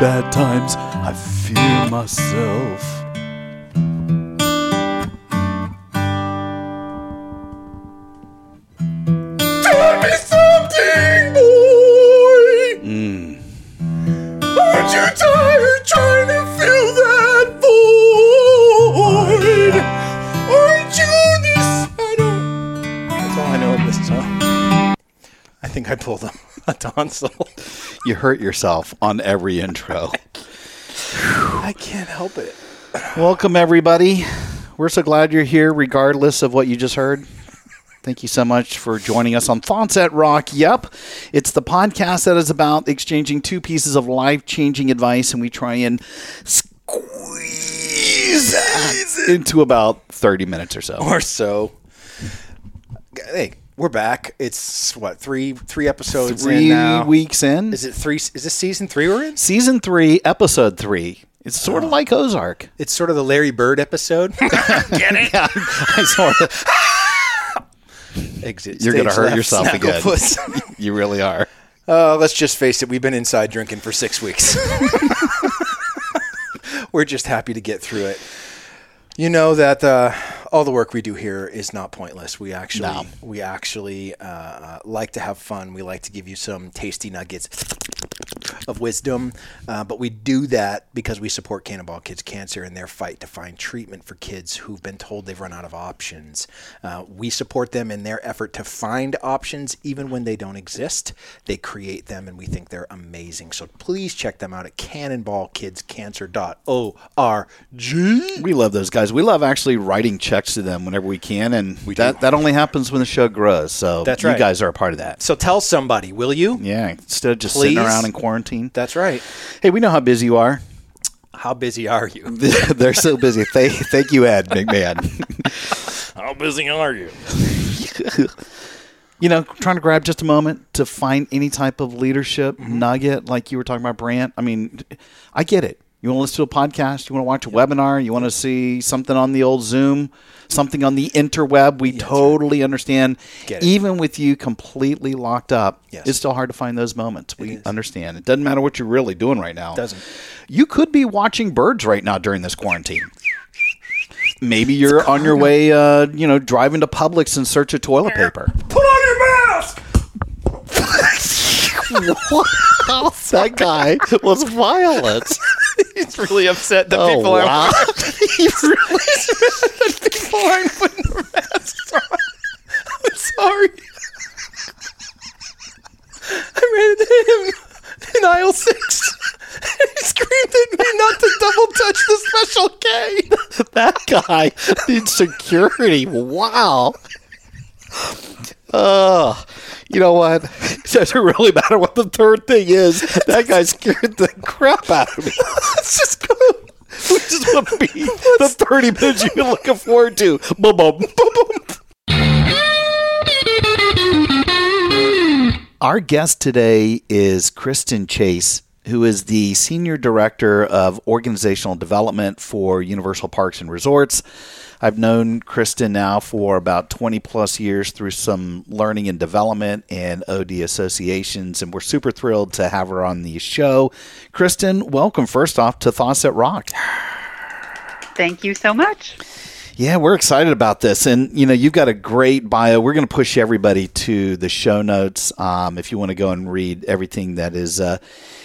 Bad times, I fear myself. Tell me something, boy. Aren't you tired trying to fill that void? Aren't you decided? That's all I know of this song. I think I pulled a, a tonsil. You hurt yourself on every intro. I can't help it. Welcome, everybody. We're so glad you're here, regardless of what you just heard. Thank you so much for joining us on Thoughts That Rock. Yep, it's the podcast that is about exchanging two pieces of life changing advice, and we try and squeeze that into about 30 minutes or so. Or so. Hey, we're back. It's what three three episodes in Three now. weeks in. Is it three? Is this season three we're in? Season three, episode three. It's sort of like Ozark. It's sort of the Larry Bird episode. Get it? I sort of, Exit. you're going to hurt left, yourself again. You really are. Uh, let's just face it. We've been inside drinking for six weeks. We're just happy to get through it. You know that uh, all the work we do here is not pointless. We actually, No. we actually uh, uh, like to have fun. We like to give you some tasty nuggets of wisdom, uh, but we do that because we support Cannonball Kids Cancer in their fight to find treatment for kids who've been told they've run out of options. Uh, we support them in their effort to find options even when they don't exist. They create them, and we think they're amazing. So please check them out at cannonballkidscancer.org. We love those guys. We love actually writing checks to them whenever we can, and that that only happens when the show grows. So That's right. you guys are a part of that. So tell somebody, will you? Yeah, instead of just sitting around in quarantine. That's right. Hey, we know how busy you are. How busy are you? They're so busy. Thank, thank you, Ed McMahon. How busy are you? you know, trying to grab just a moment to find any type of leadership mm-hmm. nugget, like you were talking about, Brant. I mean, I get it. You want to listen to a podcast, you want to watch a webinar, you want to see something on the old Zoom, something on the interweb. We totally understand. Get. Even with you completely locked up, Yes. it's still hard to find those moments. We is. understand. It doesn't matter what you're really doing right now. Doesn't. You could be watching birds right now during this quarantine. Maybe you're on your way, uh, you know, driving to Publix in search of toilet paper. Put on your mask! wow, that guy was violent. He's really upset that Oh, people wow. aren't. He's really upset that people aren't putting their masks on. I'm sorry. I ran into him in aisle six. And he screamed at me not to double touch the special K. that guy needs security. Wow. Uh, you know what? It doesn't really matter what the third thing is. That guy scared the crap out of me. Let's just go. Which is going to be the 30 minutes you've been looking forward to. Boom, boom, boom, boom. Our guest today is Kristen Chase, who is the Senior Director of Organizational Development for Universal Parks and Resorts. I've known Kristen now for about 20 plus years through some learning and development and OD associations, and we're super thrilled to have her on the show. Kristen, welcome first off to Thoughts That Rock. Thank you so much. Yeah, we're excited about this. And, you know, you've got a great bio. We're going to push everybody to the show notes um, if you want to go and read everything that is uh,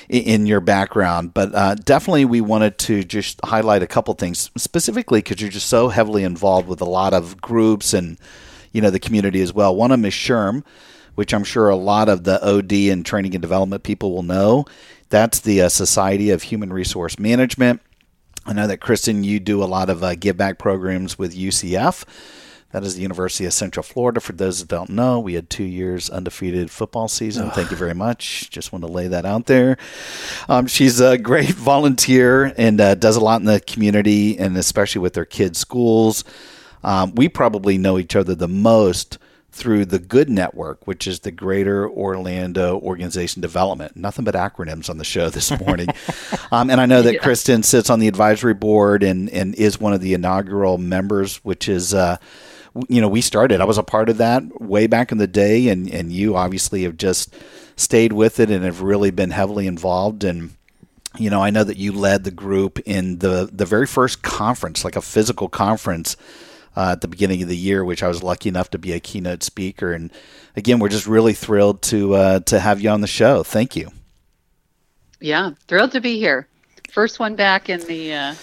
in your background. But uh, definitely, we wanted to just highlight a couple things specifically because you're just so heavily involved with a lot of groups and you know the community as well. One of them is SHRM, which I'm sure a lot of the OD and training and development people will know. That's the uh, Society of Human Resource Management. I know that Kristen, you do a lot of uh, give back programs with UCF. That is the University of Central Florida. For those that don't know, we had two years undefeated football season. Thank you very much. Just want to lay that out there. Um, she's a great volunteer and uh, does a lot in the community, and especially with their kids' schools. Um, we probably know each other the most through the Good Network, which is the Greater Orlando Organization Development. Nothing but acronyms on the show this morning. um, and I know that yeah. Kristen sits on the advisory board and, and is one of the inaugural members, which is. Uh, you know, we started. I was a part of that way back in the day, and and you obviously have just stayed with it and have really been heavily involved. And you know, I know that you led the group in the the very first conference, like a physical conference. Uh, at the beginning of the year, which I was lucky enough to be a keynote speaker, and again, we're just really thrilled to uh, to have you on the show. Thank you. Yeah, thrilled to be here. First one back in the uh,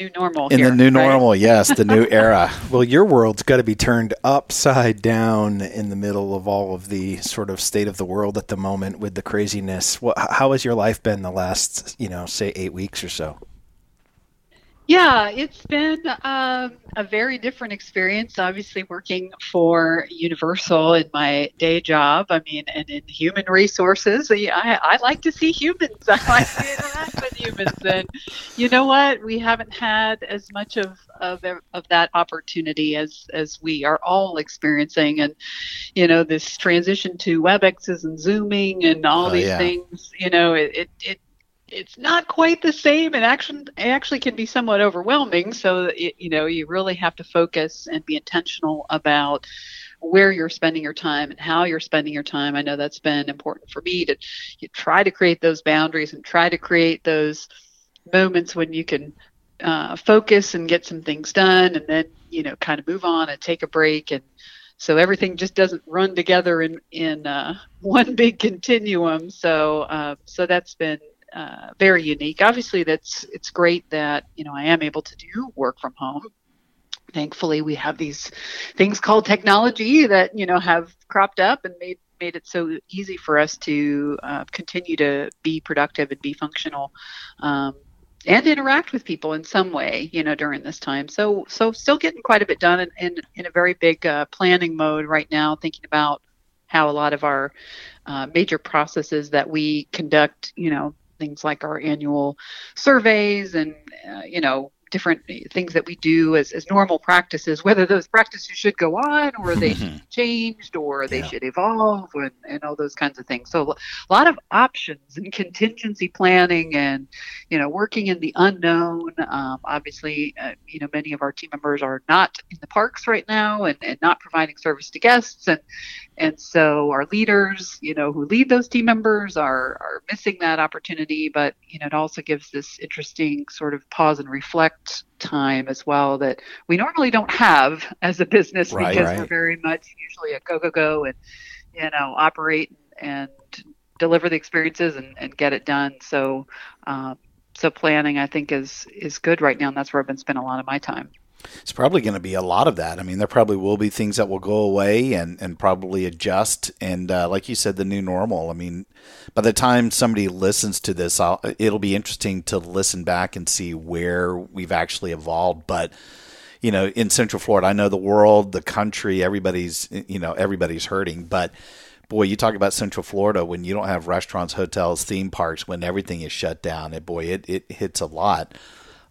new normal. In here, the new right? normal, yes, the new era. well, your world's got to be turned upside down in the middle of all of the sort of state of the world at the moment with the craziness. What, how has your life been the last, you know, say eight weeks or so? Yeah, it's been um, a very different experience. Obviously, working for Universal in my day job. I mean, and in human resources, I, I like to see humans. I like to interact with humans, and you know what? We haven't had as much of of of that opportunity as as we are all experiencing, and you know, this transition to WebExes and Zooming and all oh, these yeah. things. You know, it, it it it's not quite the same and actually actually can be somewhat overwhelming so it, you know you really have to focus and be intentional about where you're spending your time and how you're spending your time i know that's been important for me to try to create those boundaries and try to create those moments when you can uh, focus and get some things done and then you know kind of move on and take a break and so everything just doesn't run together in in uh, one big continuum. So uh, so that's been uh, very unique. Obviously, that's it's great that you know I am able to do work from home. Thankfully, we have these things called technology that you know have cropped up and made made it so easy for us to uh, continue to be productive and be functional. Um, and interact with people in some way, you know, during this time. So, so still getting quite a bit done in, in, in a very big uh, planning mode right now, thinking about how a lot of our uh, major processes that we conduct, you know, things like our annual surveys and uh, you know different things that we do as, as normal practices, whether those practices should go on or they should be changed or they yeah. should evolve and, and all those kinds of things. So a lot of options and contingency planning and, you know, working in the unknown. Um, obviously, uh, you know, many of our team members are not in the parks right now and, and not providing service to guests. And, and so our leaders, you know, who lead those team members are, are missing that opportunity, but, you know, it also gives this interesting sort of pause and reflect time as well that we normally don't have as a business right, because right. we're very much usually a go go go and you know operate and deliver the experiences and, and get it done so um, so planning i think is is good right now and that's where i've been spending a lot of my time it's probably going to be a lot of that. I mean, there probably will be things that will go away and, and probably adjust. And uh, like you said, the new normal. I mean, by the time somebody listens to this, I'll, it'll be interesting to listen back and see where we've actually evolved. But you know, in Central Florida, I know the world, the country, everybody's you know everybody's hurting, but boy, you talk about Central Florida when you don't have restaurants, hotels, theme parks, when everything is shut down. It boy, it, it hits a lot.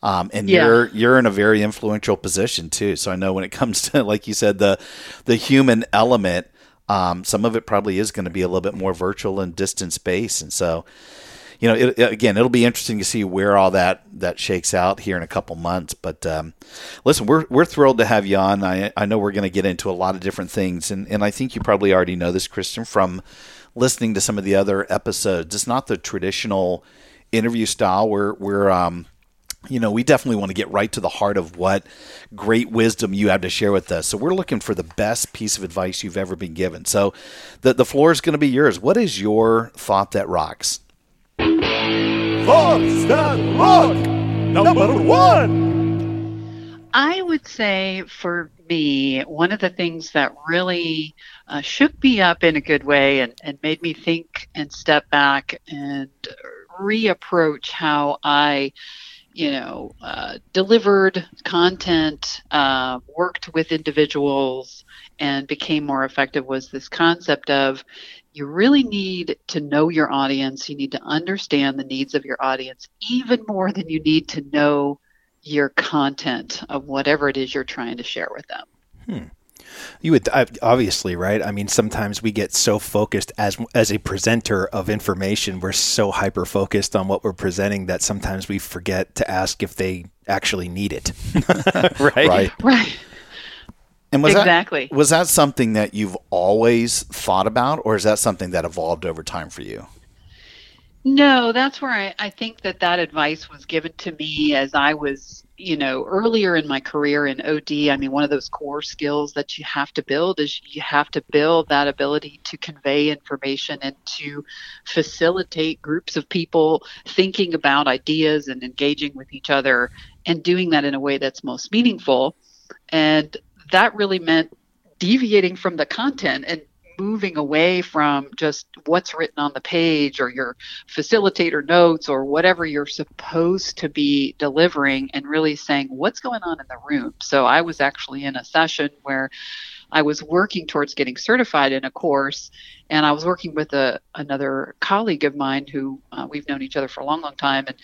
Um, and yeah. you're you're in a very influential position too. So I know when it comes to, like you said, the the human element, um, some of it probably is going to be a little bit more virtual and distance based. And so, you know, it, again, it'll be interesting to see where all that that shakes out here in a couple months. But um, listen, we're we're thrilled to have you on. I I know we're going to get into a lot of different things, and and I think you probably already know this, Kristen, from listening to some of the other episodes. It's not the traditional interview style where we're um, you know, we definitely want to get right to the heart of what great wisdom you have to share with us. So we're looking for the best piece of advice you've ever been given. So the the floor is going to be yours. What is your thought that rocks? Thoughts that rock. Number one. I would say for me, one of the things that really uh, shook me up in a good way and, and made me think and step back and reapproach how I you know, uh, delivered content, uh, worked with individuals, and became more effective was this concept of you really need to know your audience. You need to understand the needs of your audience even more than you need to know your content of whatever it is you're trying to share with them. Hmm. You would obviously, right? I mean, sometimes we get so focused as as a presenter of information, we're so hyper focused on what we're presenting that sometimes we forget to ask if they actually need it. right? Right. Right. And was exactly. That, was that something that you've always thought about, or is that something that evolved over time for you? No, that's where I, I think that that advice was given to me as I was you know, earlier in my career in OD, I mean, one of those core skills that you have to build is you have to build that ability to convey information and to facilitate groups of people thinking about ideas and engaging with each other and doing that in a way that's most meaningful. And that really meant deviating from the content and moving away from just what's written on the page or your facilitator notes or whatever you're supposed to be delivering and really saying what's going on in the room. So I was actually in a session where I was working towards getting certified in a course, and I was working with a another colleague of mine who uh, we've known each other for a long, long time, and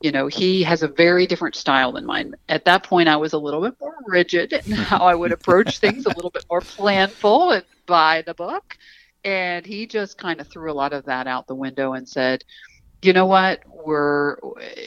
you know, he has a very different style than mine. At that point, I was a little bit more rigid in how I would approach things, a little bit more planful and by the book. And he just kind of threw a lot of that out the window and said, you know what? We're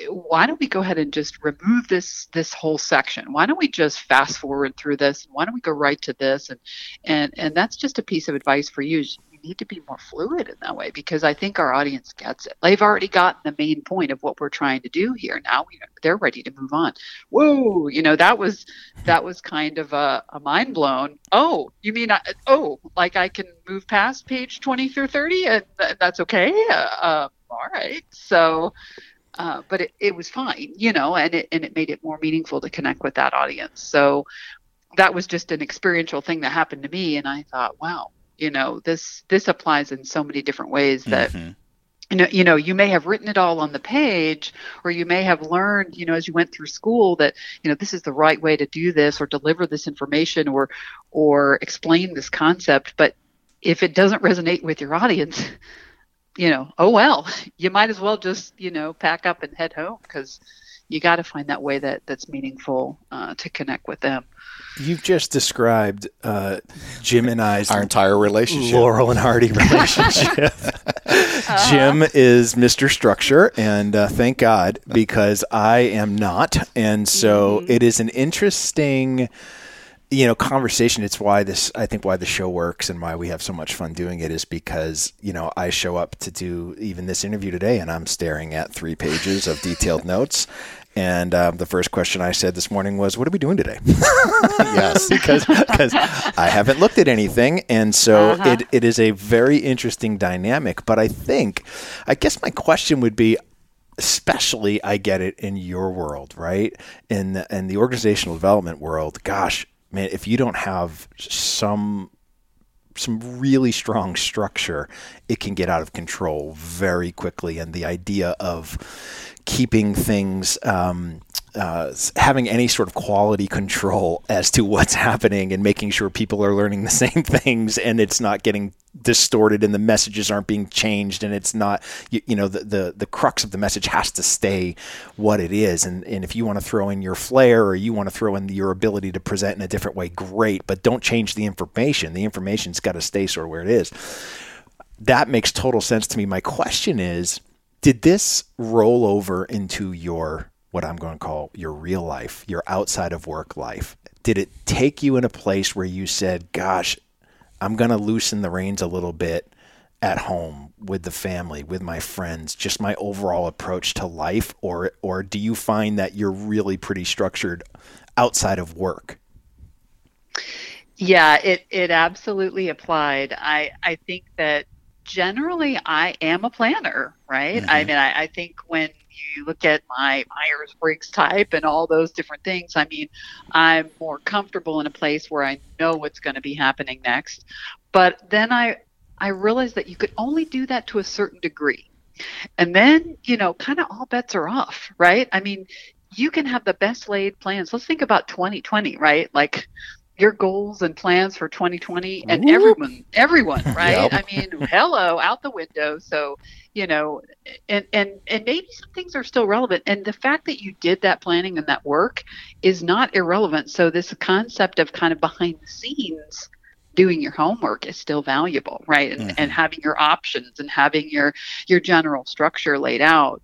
why don't we go ahead and just remove this this whole section? Why don't we just fast forward through this? Why don't we go right to this? And and and that's just a piece of advice for you need to be more fluid in that way because I think our audience gets it. They've already gotten the main point of what we're trying to do here. Now they're ready to move on. Whoa, you know that was that was kind of a, a mind blown. Oh, you mean I, oh, like I can move past page twenty through thirty and th- that's okay? Uh, uh, all right, so. Uh, but it, it was fine, you know, and it and it made it more meaningful to connect with that audience. So that was just an experiential thing that happened to me, and I thought, wow, you know this this applies in so many different ways that mm-hmm. you know you know you may have written it all on the page or you may have learned you know as you went through school that you know this is the right way to do this or deliver this information or or explain this concept but if it doesn't resonate with your audience you know oh well you might as well just you know pack up and head home because you got to find that way that that's meaningful uh, to connect with them You've just described uh, Jim and I's our entire relationship, Laurel and Hardy relationship. uh-huh. Jim is Mr. Structure, and uh, thank God because I am not, and so mm-hmm. it is an interesting you know conversation it's why this i think why the show works and why we have so much fun doing it is because you know i show up to do even this interview today and i'm staring at three pages of detailed notes and um, the first question I said this morning was, "What are we doing today?" yes, because because I haven't looked at anything, and so uh-huh. it, it is a very interesting dynamic. But I think, I guess my question would be, especially I get it in your world, right? In the, in the organizational development world, gosh, man, if you don't have some some really strong structure, it can get out of control very quickly. And the idea of keeping things um, uh, having any sort of quality control as to what's happening and making sure people are learning the same things and it's not getting distorted and the messages aren't being changed and it's not you, you know the, the the crux of the message has to stay what it is. And and if you want to throw in your flair or you want to throw in your ability to present in a different way great but don't change the information. The information's got to stay sort of where it is. That makes total sense to me. My question is Did this roll over into your what I'm going to call your real life, your outside of work life? Did it take you in a place where you said, "Gosh, I'm going to loosen the reins a little bit at home with the family, with my friends, just my overall approach to life or or do you find that you're really pretty structured outside of work? Yeah, it it absolutely applied. I I think that generally I am a planner, right? I mm-hmm. mean, I, I think when you look at my Myers Briggs type and all those different things, I mean, I'm more comfortable in a place where I know what's going to be happening next. But then I I realized that you could only do that to a certain degree. And then, you know, kind of all bets are off, right? I mean, you can have the best laid plans. Let's think about 2020, right? Like your goals and plans for 2020 and Whoop. everyone everyone right? Yep. i mean hello out the window. So you know and and and maybe some things are still relevant. And the fact that you did that planning and that work is not irrelevant. So this concept of kind of behind the scenes doing your homework is still valuable right? And, and mm-hmm. having your options and having your your general structure laid out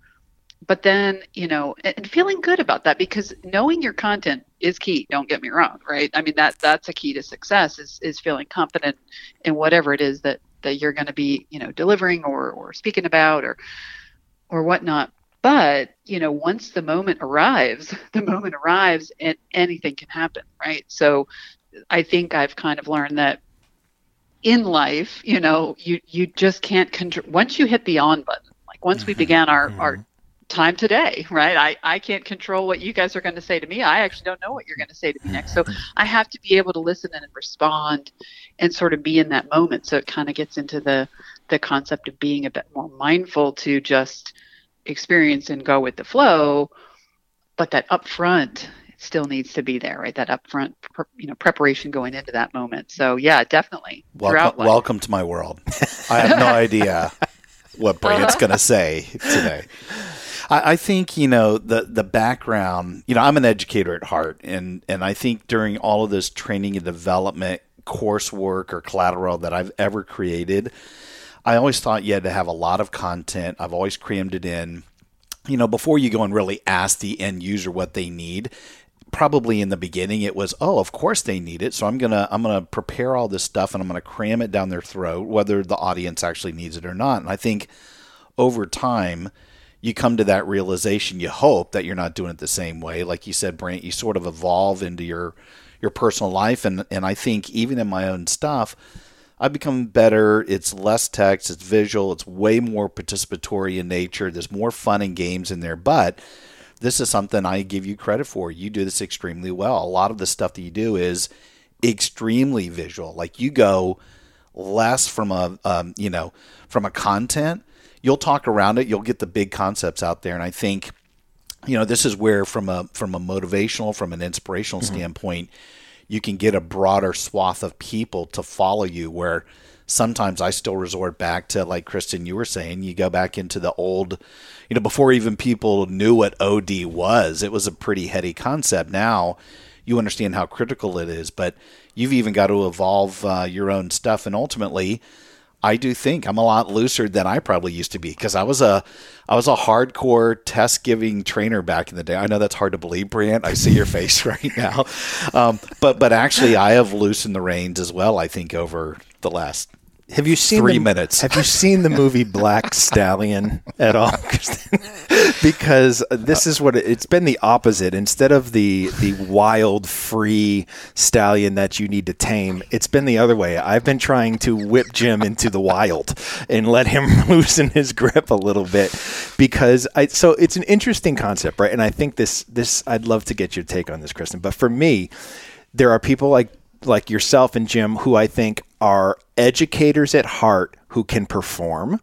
but then you know and feeling good about that because knowing your content is key don't get me wrong right? I mean that that's a key to success is is feeling confident in whatever it is that that you're going to be you know delivering or or speaking about or or whatnot. But you know once the moment arrives the moment arrives and anything can happen right? So i think i've kind of learned that in life you know you you just can't control once you hit the on button like once we mm-hmm. began our our mm-hmm. Time today, right? I, I can't control what you guys are going to say to me. I actually don't know what you're going to say to me next. So mm-hmm. I have to be able to listen and respond and sort of be in that moment. So it kind of gets into the the concept of being a bit more mindful to just experience and go with the flow, but that upfront still needs to be there, right? That upfront, pre- you know, preparation going into that moment. So yeah, definitely. Welcome, welcome to my world. I have no idea what Brant's uh-huh. going to say today. I, I think you know the the background. You know, I'm an educator at heart, and and I think during all of this training and development coursework or collateral that I've ever created, I always thought you had to have a lot of content. I've always crammed it in. You know, before you go and really ask the end user what they need, probably in the beginning it was oh of course they need it so i'm gonna i'm gonna prepare all this stuff and i'm gonna cram it down their throat whether the audience actually needs it or not and i think over time you come to that realization you hope that you're not doing it the same way like you said brant you sort of evolve into your your personal life and and i think even in my own stuff I've become better. It's less text, it's visual, it's way more participatory in nature. There's more fun and games in there. But this is something I give you credit for. You do this extremely well. A lot of the stuff that you do is extremely visual. Like you go less from a um, you know from a content. You'll talk around it. You'll get the big concepts out there, and I think you know this is where from a from a motivational from an inspirational standpoint you can get a broader swath of people to follow you where sometimes I still resort back to like Kristen you were saying you go back into the old you know before even people knew what OD was it was a pretty heady concept. Now you understand how critical it is but you've even got to evolve uh, your own stuff. And ultimately I do think I'm a lot looser than I probably used to be because I was a I was a hardcore test giving trainer back in the day. I know that's hard to believe, Brant. I see your face right now, um, but but actually I have loosened the reins as well. I think over the last Have you seen Three the, minutes. Have you seen the movie Black Stallion at all? Because this is what it, it's been the opposite. Instead of the the wild, free stallion that you need to tame, it's been the other way. I've been trying to whip Jim into the wild and let him loosen his grip a little bit because I. So it's an interesting concept, right? And I think this this I'd love to get your take on this, Kristen. But for me, there are people like like yourself and Jim who I think are educators at heart who can perform.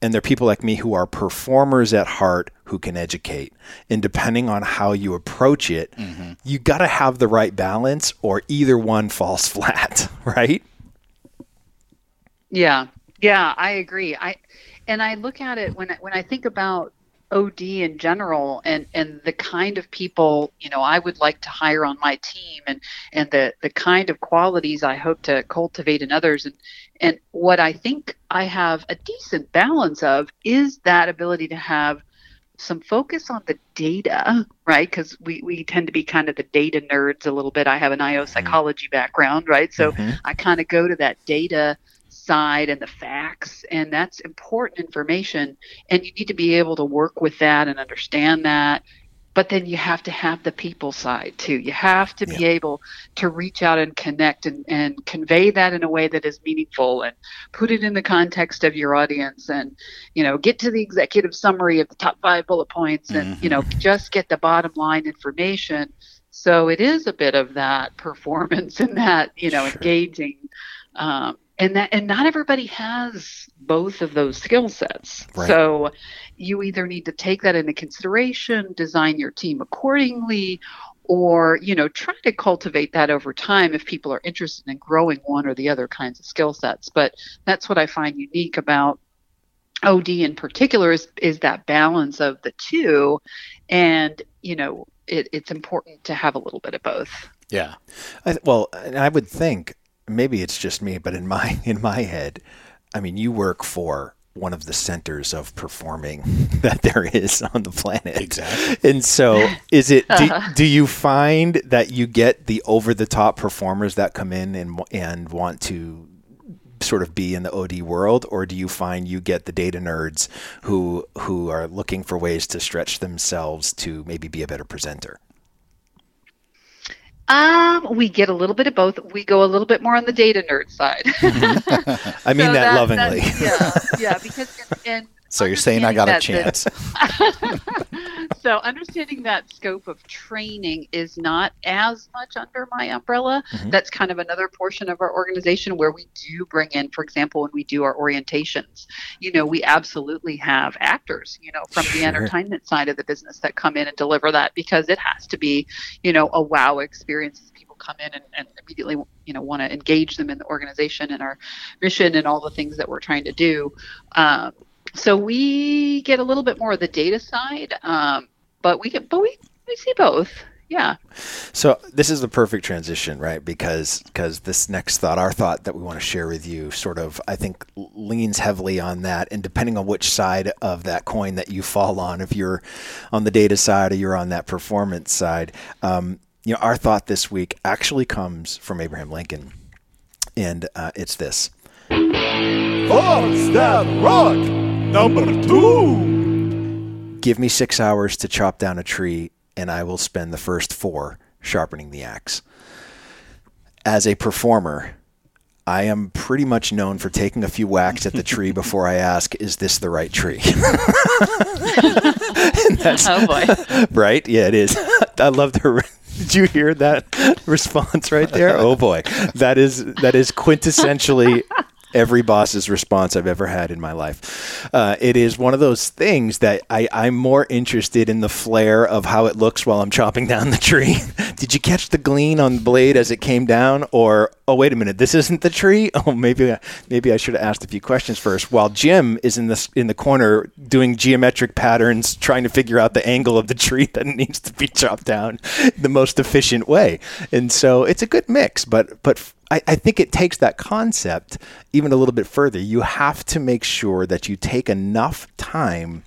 And there are people like me who are performers at heart who can educate. And depending on how you approach it, mm-hmm. you got to have the right balance or either one falls flat, right? Yeah, yeah, I agree. I and I look at it when I, when I think about OD in general and and the kind of people you know I would like to hire on my team and and the the kind of qualities I hope to cultivate in others and and what I think I have a decent balance of is that ability to have some focus on the data, right? Because we, we tend to be kind of the data nerds a little bit. I have an IO psychology background, right? So Mhm. I kind of go to that data side and the facts, and that's important information. And you need to be able to work with that and understand that. But then you have to have the people side too. You have to be able to reach out and connect and, and convey that in a way that is meaningful and put it in the context of your audience and, you know, get to the executive summary of the top five bullet points and, you know, just get the bottom line information. So it is a bit of that performance and that, you know, Sure. engaging. Um, and that and not everybody has both of those skill sets. Right. So you either need to take that into consideration, design your team accordingly, or you know try to cultivate that over time if people are interested in growing one or the other kinds of skill sets. But that's what I find unique about OD in particular is is that balance of the two, and you know it, it's important to have a little bit of both. Yeah. I, well, I would think maybe it's just me, but in my in my head, I mean, you work for one of the centers of performing that there is on the planet. Exactly. And so, is it? Do, uh-huh. do you find that you get the over the top performers that come in and and want to sort of be in the OD world, or do you find you get the data nerds who who are looking for ways to stretch themselves to maybe be a better presenter? Um, we get a little bit of both. We go a little bit more on the data nerd side. I mean So that, lovingly. yeah, yeah, because in, in So you're saying I got a chance. the- so understanding that scope of training is not as much under my umbrella. Mm-hmm. That's kind of another portion of our organization where we do bring in, for example, when we do our orientations, you know, we absolutely have actors, you know, from Sure. the entertainment side of the business that come in and deliver that because it has to be, you know, a wow experience people come in and, and immediately, you know, want to engage them in the organization and our mission and all the things that we're trying to do. Um, so we get a little bit more of the data side, um, but we get, but we, we see both. Yeah. So this is the perfect transition, right? Because because this next thought, our thought that we want to share with you, sort of, I think leans heavily on that. And depending on which side of that coin that you fall on, if you're on the data side or you're on that performance side, um, you know, our thought this week actually comes from Abraham Lincoln, and uh, it's this: Thoughts that rock. Number two. Give me six hours to chop down a tree, and I will spend the first four sharpening the axe. As a performer, I am pretty much known for taking a few whacks at the tree before I ask, "Is this the right tree?" And that's Oh boy. right. Yeah, it is. I love the. Did you hear that response right there? Oh boy, that is that is quintessentially every boss's response I've ever had in my life. Uh, it is one of those things that I, I'm more interested in the flair of how it looks while I'm chopping down the tree. Did you catch the gleam on the blade as it came down, or oh wait a minute, this isn't the tree? Oh maybe maybe I should have asked a few questions first. While Jim is in the in the corner doing geometric patterns, trying to figure out the angle of the tree that needs to be chopped down the most efficient way. And so it's a good mix, but but I, I think it takes that concept even a little bit further. You have to make sure that you take enough time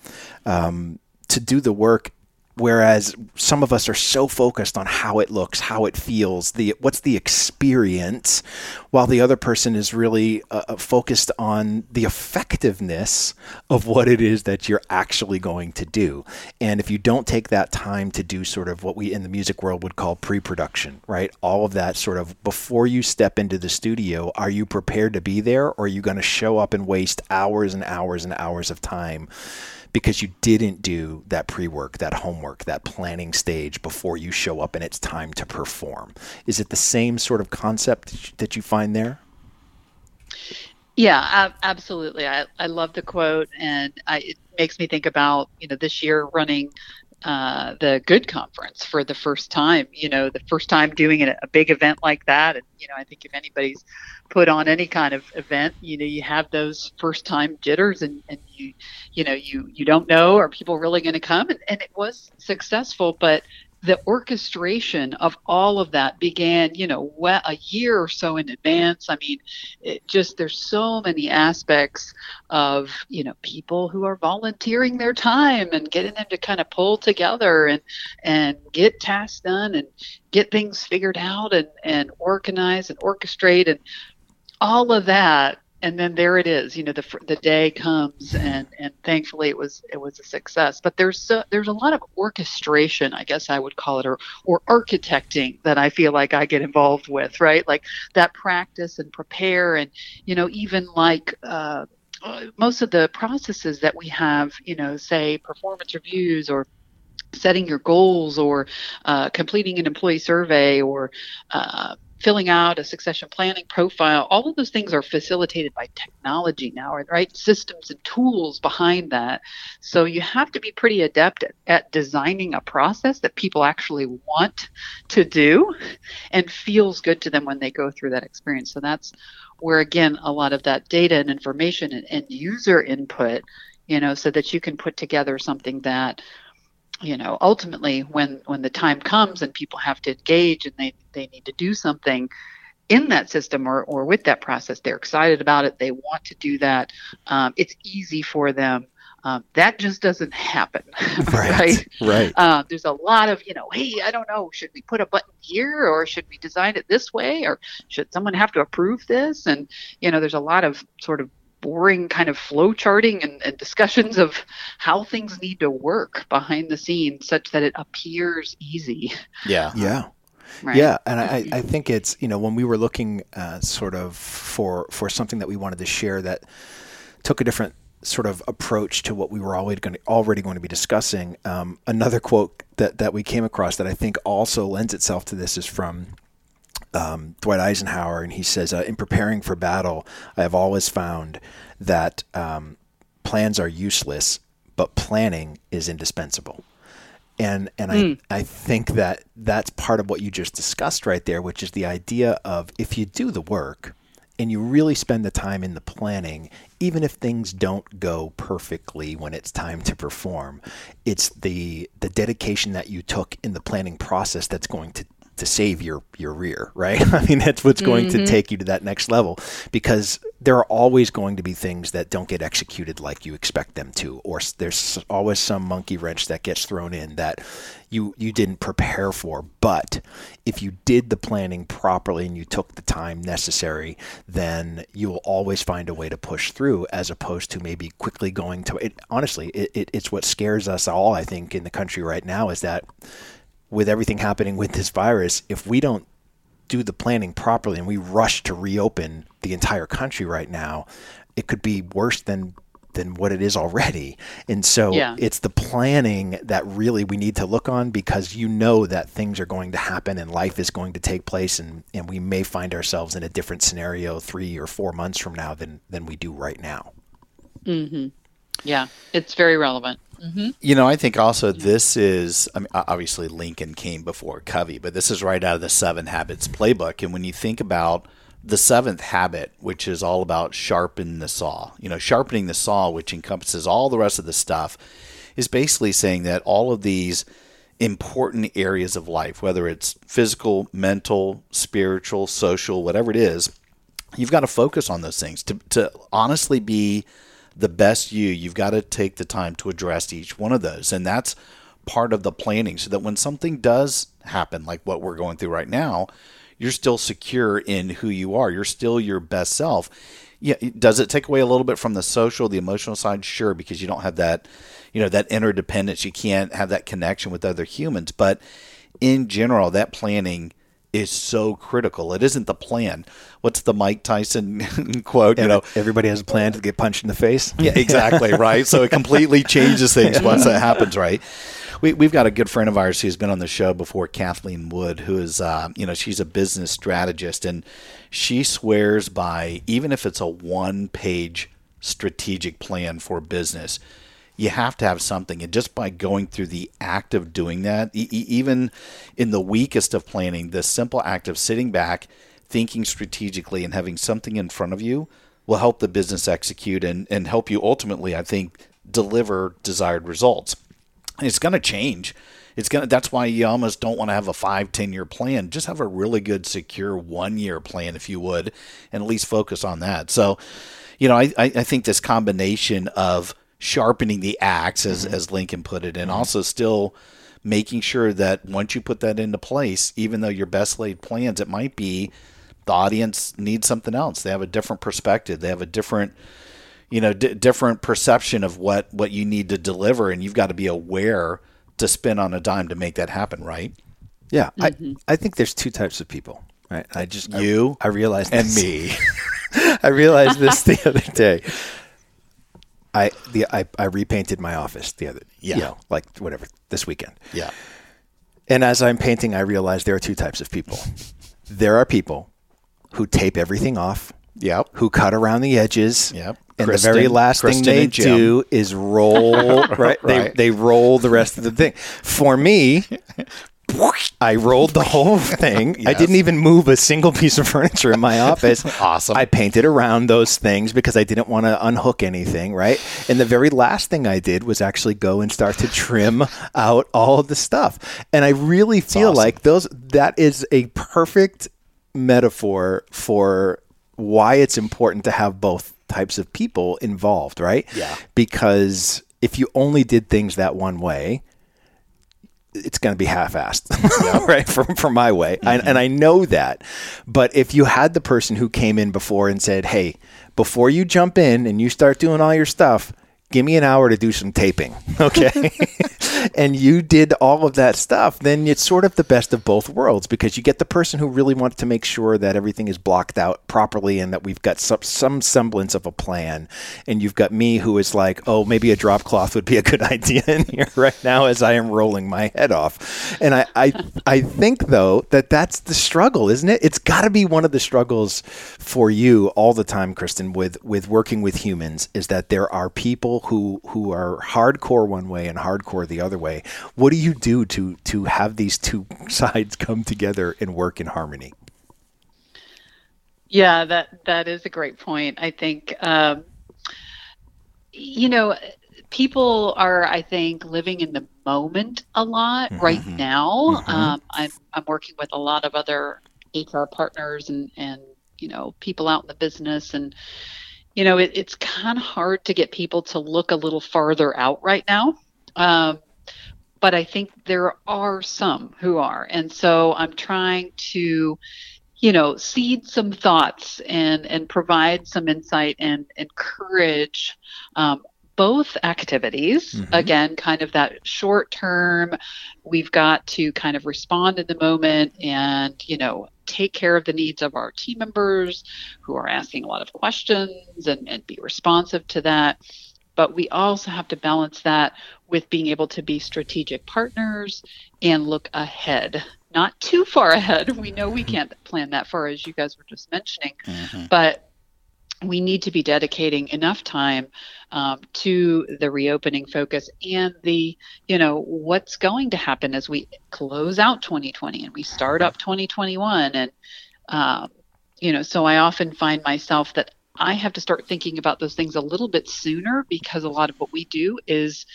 um, to do the work. Whereas some of us are so focused on how it looks, how it feels, the what's the experience, while the other person is really uh, uh, focused on the effectiveness of what it is that you're actually going to do. And if you don't take that time to do sort of what we in the music world would call pre-production, right? All of that sort of before you step into the studio, are you prepared to be there or are you going to show up and waste hours and hours and hours of time? Because you didn't do that pre-work, that homework, that planning stage before you show up and it's time to perform. Is it the same sort of concept that you find there? Yeah, ab- absolutely. I, I love the quote, and I it makes me think about you know this year running uh, the Good Conference for the first time. You know, the first time doing a, a big event like that, and you know, I think if anybody's put on any kind of event, you know, you have those first time jitters, and, and you, you know, you you don't know are people really going to come, and, and it was successful, but the orchestration of all of that began, you know, a year or so in advance. I mean, just there's so many aspects of, you know, people who are volunteering their time and getting them to kind of pull together and and get tasks done and get things figured out and and organize and orchestrate and all of that and then there it is you know the the day comes and and thankfully it was it was a success. But there's so, there's a lot of orchestration i guess i would call it or or architecting that i feel like i get involved with right? Like that practice and prepare and you know even like uh, most of the processes that we have you know say performance reviews or setting your goals or uh, completing an employee survey or uh, filling out a succession planning profile, all of those things are facilitated by technology now, right? Systems and tools behind that. So you have to be pretty adept at, at designing a process that people actually want to do and feels good to them when they go through that experience. So that's where, again, a lot of that data and information and, and user input, you know, so that you can put together something that you know ultimately when when the time comes and people have to engage and they they need to do something in that system or, or with that process they're excited about it they want to do that um, it's easy for them. Um, that just doesn't happen right. right, right. Uh, there's a lot of you know hey i don't know should we put a button here or should we design it this way or should someone have to approve this? And you know there's a lot of sort of boring kind of flow charting and, and, discussions of how things need to work behind the scenes such that it appears easy. Yeah. Yeah. Right. Yeah, and I, I think it's you know when we were looking uh, sort of for for something that we wanted to share that took a different sort of approach to what we were already going to, already going to be discussing. Um, another quote that that we came across that I think also lends itself to this is from um, Dwight Eisenhower, and he says, uh, "In preparing for battle, I have always found that um, plans are useless, but planning is indispensable." And and mm. I hmm. I think that that's part of what you just discussed right there, which is the idea of if you do the work and you really spend the time in the planning, even if things don't go perfectly when it's time to perform, it's the the dedication that you took in the planning process that's going to to save your your rear, right? I mean, that's what's going mm-hmm. to take you to that next level because there are always going to be things that don't get executed like you expect them to, or there's always some monkey wrench that gets thrown in that you you didn't prepare for. But if you did the planning properly and you took the time necessary, then you will always find a way to push through, as opposed to maybe quickly going to it. Honestly, it, it, it's what scares us all. I think in the country right now is that with everything happening with this virus, if we don't do the planning properly and we rush to reopen the entire country right now, it could be worse than than what it is already. And so yeah. it's the planning that really we need to look on because you know that things are going to happen and life is going to take place and, and we may find ourselves in a different scenario three or four months from now than, than we do right now. Mm-hmm. Yeah, it's very relevant. Mm-hmm. You know, I think also this is, I mean, obviously Lincoln came before Covey, but this is right out of the Seven Habits playbook. And when you think about the seventh habit, which is all about sharpen the saw, you know, sharpening the saw, which encompasses all the rest of the stuff, is basically saying that all of these important areas of life, whether it's physical, mental, spiritual, social, whatever it is, you've got to focus on those things to, to honestly be the best you, you've got to take the time to address each one of those. And that's part of the planning so that when something does happen, like what we're going through right now, you're still secure in who you are. You're still your best self. Yeah, does it take away a little bit from the social, the emotional side? Sure, because you don't have that, you know, that interdependence. You can't have that connection with other humans. But in general, that planning is so critical. It isn't the plan. What's the Mike Tyson quote? You know, everybody has a plan to get punched in the face. Yeah, exactly. right. So it completely changes things once that happens. Right. We, we've got a good friend of ours who's been on the show before, Kathleen Wood, who is, uh, you know, she's a business strategist and she swears by even if it's a one page strategic plan for business, you have to have something. And just by going through the act of doing that, e- even in the weakest of planning, the simple act of sitting back, thinking strategically, and having something in front of you will help the business execute and, and help you ultimately, I think, deliver desired results. And it's going to change. It's going to, that's why you almost don't want to have a five ten year plan. Just have a really good, secure one year plan, if you would, and at least focus on that. So, you know, I, I think this combination of sharpening the axe, as, mm-hmm. as Lincoln put it, and mm-hmm. also still making sure that once you put that into place, even though your best laid plans, it might be the audience needs something else. They have a different perspective. They have a different, you know, d- different perception of what what you need to deliver, and you've got to be aware to spin on a dime to make that happen, right? Yeah, I mm-hmm. I think there's two types of people. Right, I just I- You I, realized and this. me. I realized this the other day. I the I, I repainted my office the other Yeah. you know, like whatever this weekend. yeah. And as I'm painting, I realized there are two types of people. There are people who tape everything off, Yep. who cut around the edges. Yep. And Kristen- the very last Kristen thing they do is roll right, They they roll the rest of the thing. For me, I rolled the whole thing. I didn't even move a single piece of furniture in my office. Awesome. I painted around those things because I didn't want to unhook anything, right? And the very last thing I did was actually go and start to trim out all the stuff. And I really feel awesome. like those that is a perfect metaphor for why it's important to have both types of people involved, right? Yeah. Because if you only did things that one way, it's going to be half-assed, right? From for my way, I, mm-hmm. and I know that. But if you had the person who came in before and said, "Hey, before you jump in and you start doing all your stuff, give me an hour to do some taping, okay?" and you did all of that stuff, then it's sort of the best of both worlds because you get the person who really wants to make sure that everything is blocked out properly and that we've got some, some semblance of a plan. And you've got me who is like, oh, maybe a drop cloth would be a good idea in here right now as I am rolling my head off. And I, I, I think, though, that that's the struggle, isn't it? It's got to be one of the struggles for you all the time, Kristen, with, with working with humans is that there are people who, who are hardcore one way and hardcore the other way. What do you do to, to have these two sides come together and work in harmony? Yeah, that that is a great point. I think um, you know people are I think living in the moment a lot right now. Um, I'm I'm working with a lot of other HR partners and and you know people out in the business and you know it, it's kind of hard to get people to look a little farther out right now. Um, but I think there are some who are, and so I'm trying to you know seed some thoughts and and provide some insight and encourage um, both activities. Mm-hmm. Again kind of that short term we've got to kind of respond in the moment and you know take care of the needs of our team members who are asking a lot of questions and, and be responsive to that. But we also have to balance that with being able to be strategic partners and look ahead not too far ahead. We know we mm-hmm. can't plan that far as you guys were just mentioning mm-hmm. but we need to be dedicating enough time um, to the reopening focus and the you know what's going to happen as we close out 2020 and we start up 2021 and um, you know so i often find myself that i have to start thinking about those things a little bit sooner because a lot of what we do is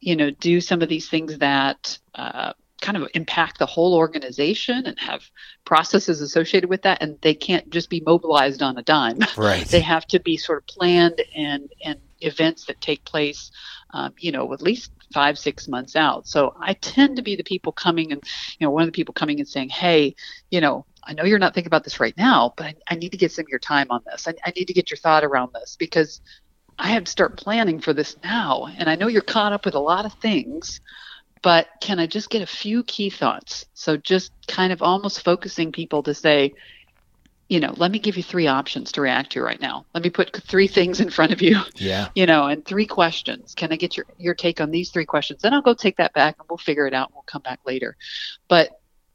you know do some of these things that uh, kind of impact the whole organization and have processes associated with that and they can't just be mobilized on a dime Right. they have to be sort of planned and and events that take place um, you know at least five six months out. So i tend to be the people coming and you know one of the people coming and saying hey you know i know you're not thinking about this right now but i, I need to get some of your time on this. I, I need to get your thought around this because i have to start planning for this now. And i know you're caught up with a lot of things but can I just get a few key thoughts? So just kind of almost focusing people to say, you know, let me give you three options to react to right now. Let me put three things in front of you, Yeah. you know, and three questions. Can I get your your take on these three questions? Then I'll go take that back and we'll figure it out. and We'll come back later. But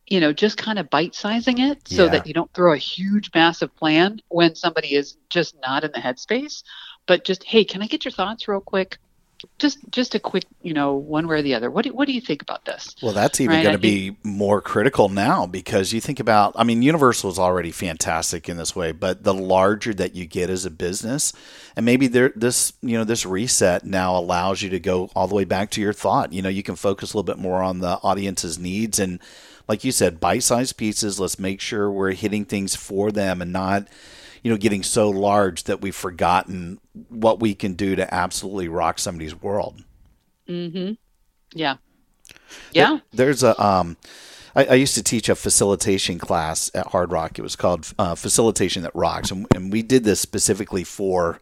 you know, just kind of bite sizing it so Yeah. that you don't throw a huge, massive plan when somebody is just not in the headspace. But just, hey, can I get your thoughts real quick? Just just a quick, you know, one way or the other. What do, what do you think about this? Well, that's even Right, going to be more critical now because you think about, I mean, Universal is already fantastic in this way, but the larger that you get as a business, and maybe there, this, you know, this reset now allows you to go all the way back to your thought. You know, you can focus a little bit more on the audience's needs and, like you said, bite-sized pieces. Let's make sure we're hitting things for them and not, you know, getting so large that we've forgotten what we can do to absolutely rock somebody's world. Mm-hmm. yeah. Yeah. There's a um, I, I used to teach a facilitation class at Hard Rock. It was called uh, Facilitation That Rocks, and, and we did this specifically for,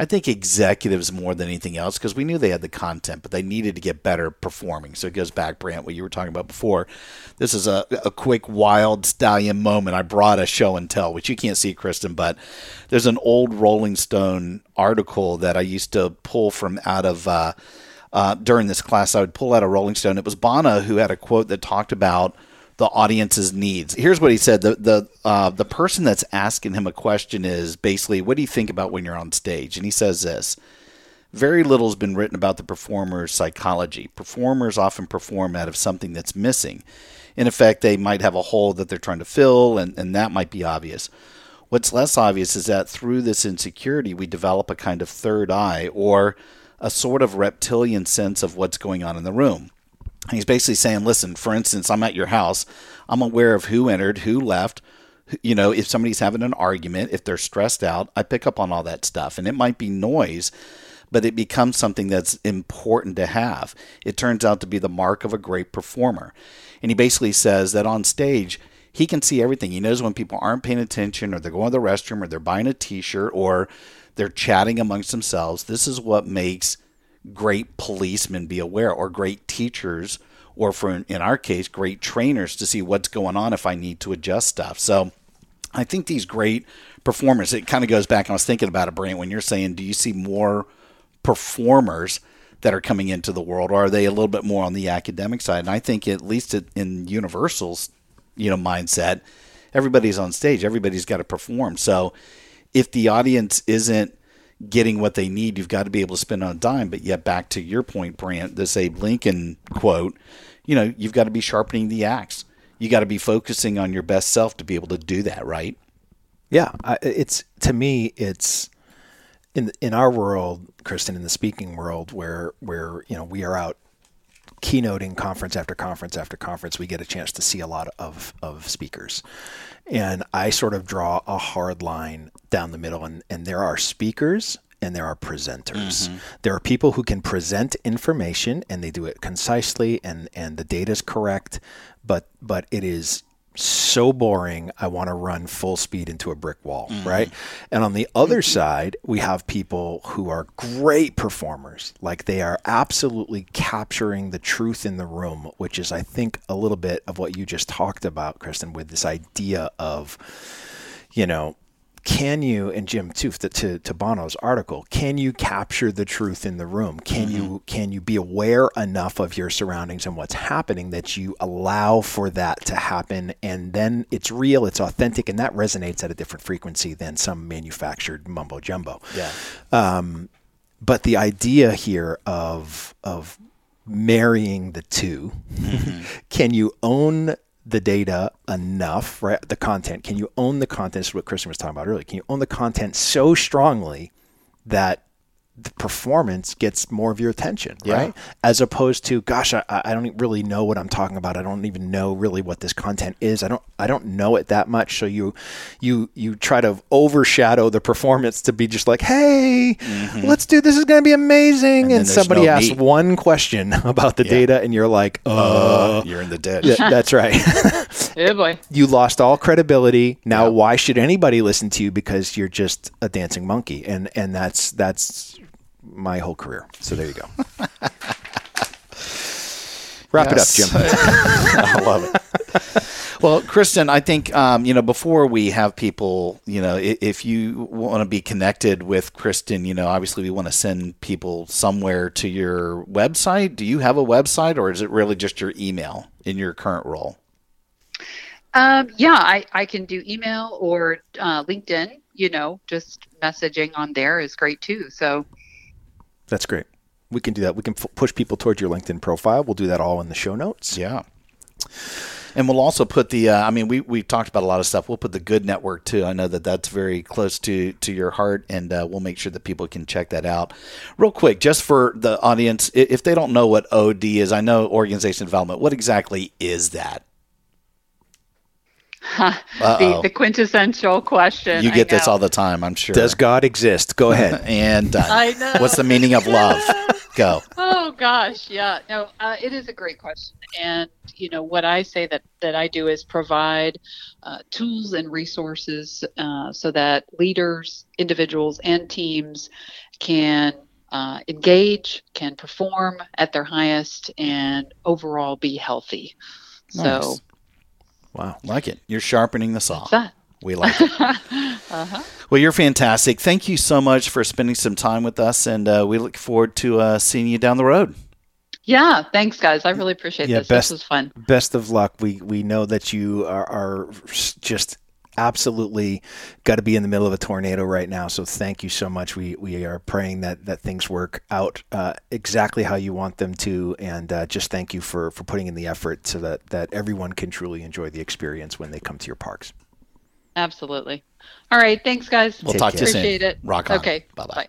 I think, executives more than anything else because we knew they had the content, but they needed to get better performing. So it goes back, Brant, what you were talking about before. This is a, a quick wild stallion moment. I brought a show and tell, which you can't see, Kristen, but there's an old Rolling Stone article that I used to pull from out of. Uh, uh, during this class, I would pull out a Rolling Stone. It was Bono who had a quote that talked about the audience's needs. Here's what he said: the the uh, the person that's asking him a question is basically, "What do you think about when you're on stage?" And he says this: very little has been written about the performer's psychology. Performers often perform out of something that's missing. In effect, they might have a hole that they're trying to fill, and, and that might be obvious. What's less obvious is that through this insecurity, we develop a kind of third eye or a sort of reptilian sense of what's going on in the room. He's basically saying, listen, for instance, I'm at your house. I'm aware of who entered, who left. You know, if somebody's having an argument, if they're stressed out, I pick up on all that stuff. And it might be noise, but it becomes something that's important to have. It turns out to be the mark of a great performer. And he basically says that on stage, he can see everything. He knows when people aren't paying attention or they're going to the restroom or they're buying a t shirt or they're chatting amongst themselves. This is what makes great policemen be aware or great teachers or for in our case great trainers to see what's going on if I need to adjust stuff. So I think these great performers it kind of goes back I was thinking about it Brant when you're saying do you see more performers that are coming into the world or are they a little bit more on the academic side and I think at least in Universal's you know mindset everybody's on stage everybody's got to perform so if the audience isn't getting what they need, you've got to be able to spend on a dime. But yet, back to your point, Brant, this Abe Lincoln quote, you know, you've got to be sharpening the axe. You got to be focusing on your best self to be able to do that, right? Yeah, it's to me, it's in in our world, Kristen, in the speaking world, where where you know we are out keynoting conference after conference after conference, we get a chance to see a lot of of speakers, and I sort of draw a hard line down the middle, and and there are speakers and there are presenters. Mm-hmm. There are people who can present information and they do it concisely and and the data is correct, but but it is so boring. I want to run full speed into a brick wall, mm-hmm. right? And on the other mm-hmm. side, we have people who are great performers. Like they are absolutely capturing the truth in the room, which is, I think, a little bit of what you just talked about, Kristen, with this idea of, you know, can you and Jim too to, to to Bono's article can you capture the truth in the room? Can you can you be aware enough of your surroundings and what's happening that you allow for that to happen? And then it's real it's authentic and that resonates at a different frequency than some manufactured mumbo jumbo Yeah. um, but the idea here of of marrying the 2 can you own the data enough right? The content. Can you own the content? This is what kristen was talking about earlier. Can you own the content so strongly that the performance gets more of your attention right? As opposed to gosh I, I don't really know what i'm talking about. I don't even know really what this content is. I don't i don't know it that much. So you you you try to overshadow the performance to be just like hey let's do this is going to be amazing. And, then there's somebody no asks meat. one question about the data and you're like uh, You're in the ditch. yeah, that's right. Oh boy. you lost all credibility. Now, why should anybody listen to you? Because you're just a dancing monkey, and and that's that's my whole career. So there you go. Wrap Yes. it up, Jim. I love it. Well, Kristen, I think um, you know before we have people, you know, i- if you want to be connected with Kristen, you know, obviously we want to send people somewhere to your website. Do you have a website, or is it really just your email in your current role? Um, yeah, I, I can do email or uh, LinkedIn. You know, just messaging on there is great too. So That's great. we can do that. We can f- push people towards your LinkedIn profile. We'll do that all in the show notes. Yeah. And we'll also put the. Uh, I mean, we we talked about a lot of stuff. We'll put the Good Network too. I know that that's very close to to your heart, and uh, we'll make sure that people can check that out. Real quick, just for the audience, if they don't know what OD is, I know organization development. What exactly is that? The, Uh-oh. the quintessential question. You get this all the time, I'm sure. Does God exist? Go ahead. and done. I know. What's the meaning of love? Go. Oh gosh, yeah. No, uh, it is a great question, and you know what I say that that I do is provide uh, tools and resources uh, so that leaders, individuals, and teams can uh, engage, can perform at their highest, and overall be healthy. So Nice. Wow. Like it. You're sharpening the saw. that. We like it. uh-huh. Well, you're fantastic. Thank you so much for spending some time with us, and uh, we look forward to uh, seeing you down the road. Yeah, thanks, guys. I really appreciate Yeah, this. best- This was fun. Best of luck. We we know that you are, are just absolutely got to be in the middle of a tornado right now. So thank you so much. We we are praying that that things work out uh, exactly how you want them to, and uh, just thank you for for putting in the effort so that that everyone can truly enjoy the experience when they come to your parks. Absolutely. All right. Thanks, guys. We'll Take talk to you soon. Appreciate it. Rock on. Okay. Bye-bye. Bye.